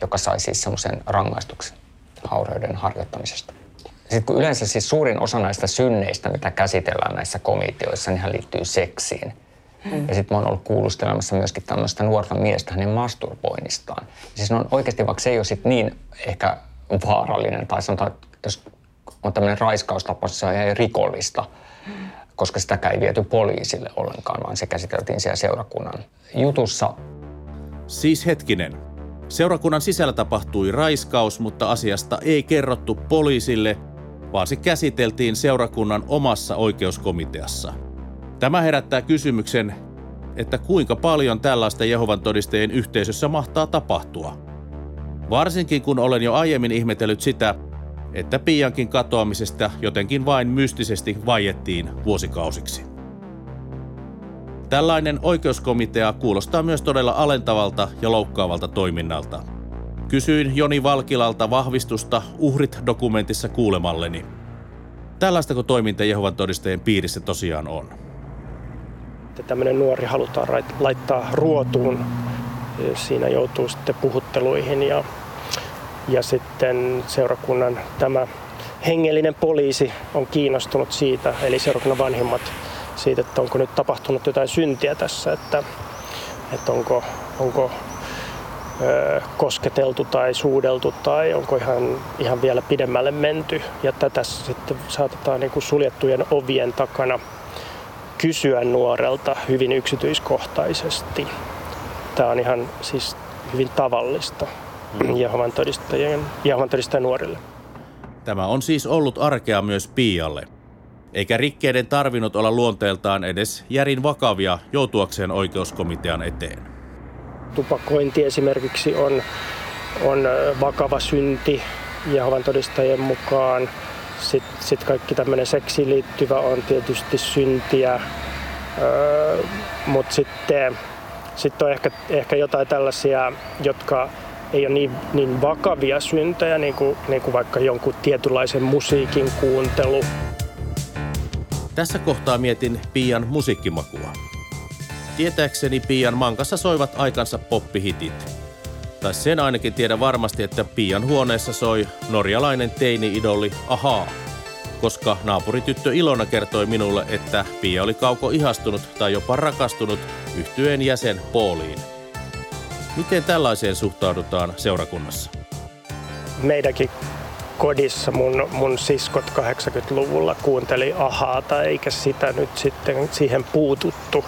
joka sai siis semmoisen rangaistuksen haureuden harjoittamisesta. Sitten kun yleensä siis suurin osa näistä synneistä, mitä käsitellään näissä komiteoissa, niin liittyy seksiin. Mm. Ja sitten mä oon ollut kuulustelemassa myöskin tämmöistä nuorta miestä hänen masturboinnistaan. Siis on oikeasti, vaikka se ei ole sit niin ehkä vaarallinen, tai sanotaan, että jos on tämmöinen raiskaustapaus, se on ihan rikollista, koska sitäkään ei viety poliisille ollenkaan, vaan se käsiteltiin siellä seurakunnan jutussa. Siis hetkinen. Seurakunnan sisällä tapahtui raiskaus, mutta asiasta ei kerrottu poliisille, vaan se käsiteltiin seurakunnan omassa oikeuskomiteassa. Tämä herättää kysymyksen, että kuinka paljon tällaista Jehovan todistajien yhteisössä mahtaa tapahtua. Varsinkin kun olen jo aiemmin ihmetellyt sitä, että Piankin katoamisesta jotenkin vain mystisesti vaiettiin vuosikausiksi. Tällainen oikeuskomitea kuulostaa myös todella alentavalta ja loukkaavalta toiminnalta. Kysyin Joni Valkilalta vahvistusta Uhrit-dokumentissa kuulemalleni. Tällaistako toiminta Jehovan todistajien piirissä tosiaan on? Että tämmöinen nuori halutaan laittaa ruotuun. Siinä joutuu sitten puhutteluihin ja, ja sitten seurakunnan tämä hengellinen poliisi on kiinnostunut siitä, eli seurakunnan vanhimmat siitä, että onko nyt tapahtunut jotain syntiä tässä, että, että onko, onko ö, kosketeltu tai suudeltu tai onko ihan, ihan vielä pidemmälle menty. Ja tätä sitten saatetaan niin kuin suljettujen ovien takana kysyä nuorelta hyvin yksityiskohtaisesti. Tämä on ihan siis hyvin tavallista mm. Jehovan todistajien, Jehovan todistajien nuorille. Tämä on siis ollut arkea myös Pialle eikä rikkeiden tarvinnut olla luonteeltaan edes järin vakavia joutuakseen oikeuskomitean eteen. Tupakointi esimerkiksi on, on vakava synti Jehovan todistajien mukaan. Sitten sit kaikki tämmöinen seksiin liittyvä on tietysti syntiä, öö, mutta sitten sit on ehkä, ehkä jotain tällaisia, jotka ei ole niin, niin vakavia syntejä, niin kuin, niin kuin vaikka jonkun tietynlaisen musiikin kuuntelu. Tässä kohtaa mietin Pian musiikkimakua. Tietääkseni Pian mankassa soivat aikansa poppihitit. Tai sen ainakin tiedä varmasti, että Pian huoneessa soi norjalainen teini-idoli Ahaa, koska naapurityttö Ilona kertoi minulle, että Pia oli kauko ihastunut tai jopa rakastunut yhtyeen jäsen Pooliin. Miten tällaiseen suhtaudutaan seurakunnassa? Meidänkin kodissa mun, mun siskot 80-luvulla kuunteli ahaata, eikä sitä nyt sitten siihen puututtu.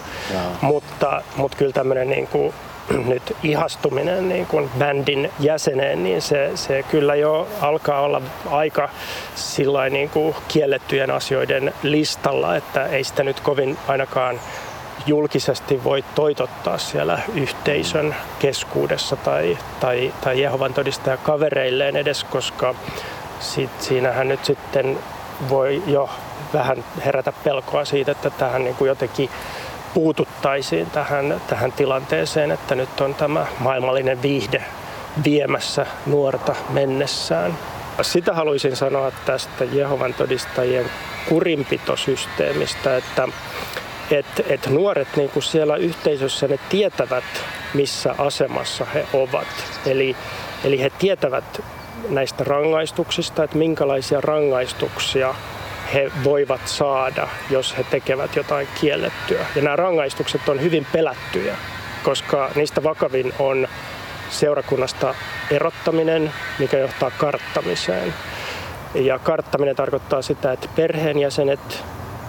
Mutta, mutta kyllä tämmöinen niin kuin, nyt ihastuminen niin kuin bändin jäseneen, niin se, se kyllä jo alkaa olla aika niin kuin kiellettyjen asioiden listalla, että ei sitä nyt kovin ainakaan julkisesti voi toitottaa siellä yhteisön keskuudessa tai, tai, tai Jehovan todistaja kavereilleen edes, koska sit, siinähän nyt sitten voi jo vähän herätä pelkoa siitä, että tähän niin kuin jotenkin puututtaisiin tähän, tähän tilanteeseen, että nyt on tämä maailmallinen viihde viemässä nuorta mennessään. Sitä haluaisin sanoa tästä Jehovan todistajien kurinpitosysteemistä, että et, et nuoret niin kuin siellä yhteisössä ne tietävät, missä asemassa he ovat. Eli, eli he tietävät näistä rangaistuksista, että minkälaisia rangaistuksia he voivat saada, jos he tekevät jotain kiellettyä. Ja nämä rangaistukset on hyvin pelättyjä, koska niistä vakavin on seurakunnasta erottaminen, mikä johtaa karttamiseen. Ja karttaminen tarkoittaa sitä, että perheenjäsenet,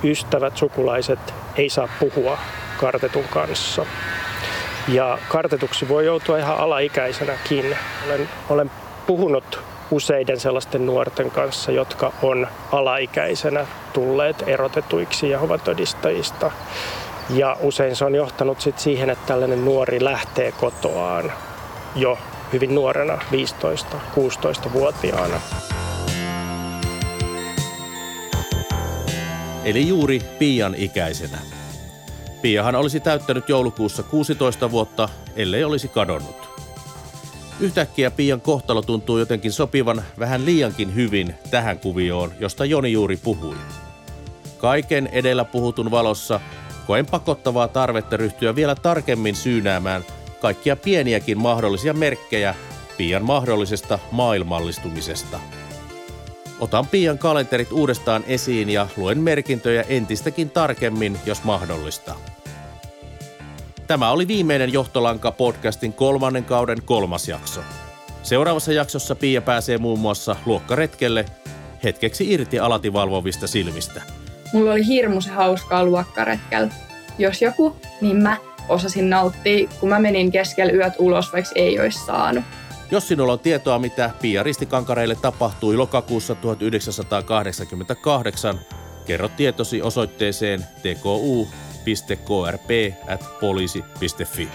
ystävät, sukulaiset ei saa puhua kartetun kanssa. Ja kartetuksi voi joutua ihan alaikäisenäkin. Olen, olen puhunut useiden sellaisten nuorten kanssa, jotka on alaikäisenä tulleet erotetuiksi Jehovan todistajista. Ja usein se on johtanut sit siihen, että tällainen nuori lähtee kotoaan jo hyvin nuorena, 15-16-vuotiaana. Eli juuri Pian ikäisenä. Piahan olisi täyttänyt joulukuussa 16 vuotta, ellei olisi kadonnut. Yhtäkkiä Pian kohtalo tuntuu jotenkin sopivan vähän liiankin hyvin tähän kuvioon, josta Joni juuri puhui. Kaiken edellä puhutun valossa koen pakottavaa tarvetta ryhtyä vielä tarkemmin syynäämään kaikkia pieniäkin mahdollisia merkkejä Pian mahdollisesta maailmallistumisesta. Otan Pian kalenterit uudestaan esiin ja luen merkintöjä entistäkin tarkemmin, jos mahdollista. Tämä oli viimeinen Johtolanka podcastin kolmannen kauden kolmas jakso. Seuraavassa jaksossa Pia pääsee muun muassa luokkaretkelle hetkeksi irti alati valvovista silmistä. Mulla oli hirmu se hauskaa luokkaretkellä. Jos joku, niin mä osasin nauttia, kun mä menin keskellä yöt ulos, vaikka ei olisi saanut. Jos sinulla on tietoa, mitä Pia Ristikankareille tapahtui lokakuussa 1988, kerro tietosi osoitteeseen tku.krp.poliisi.fi.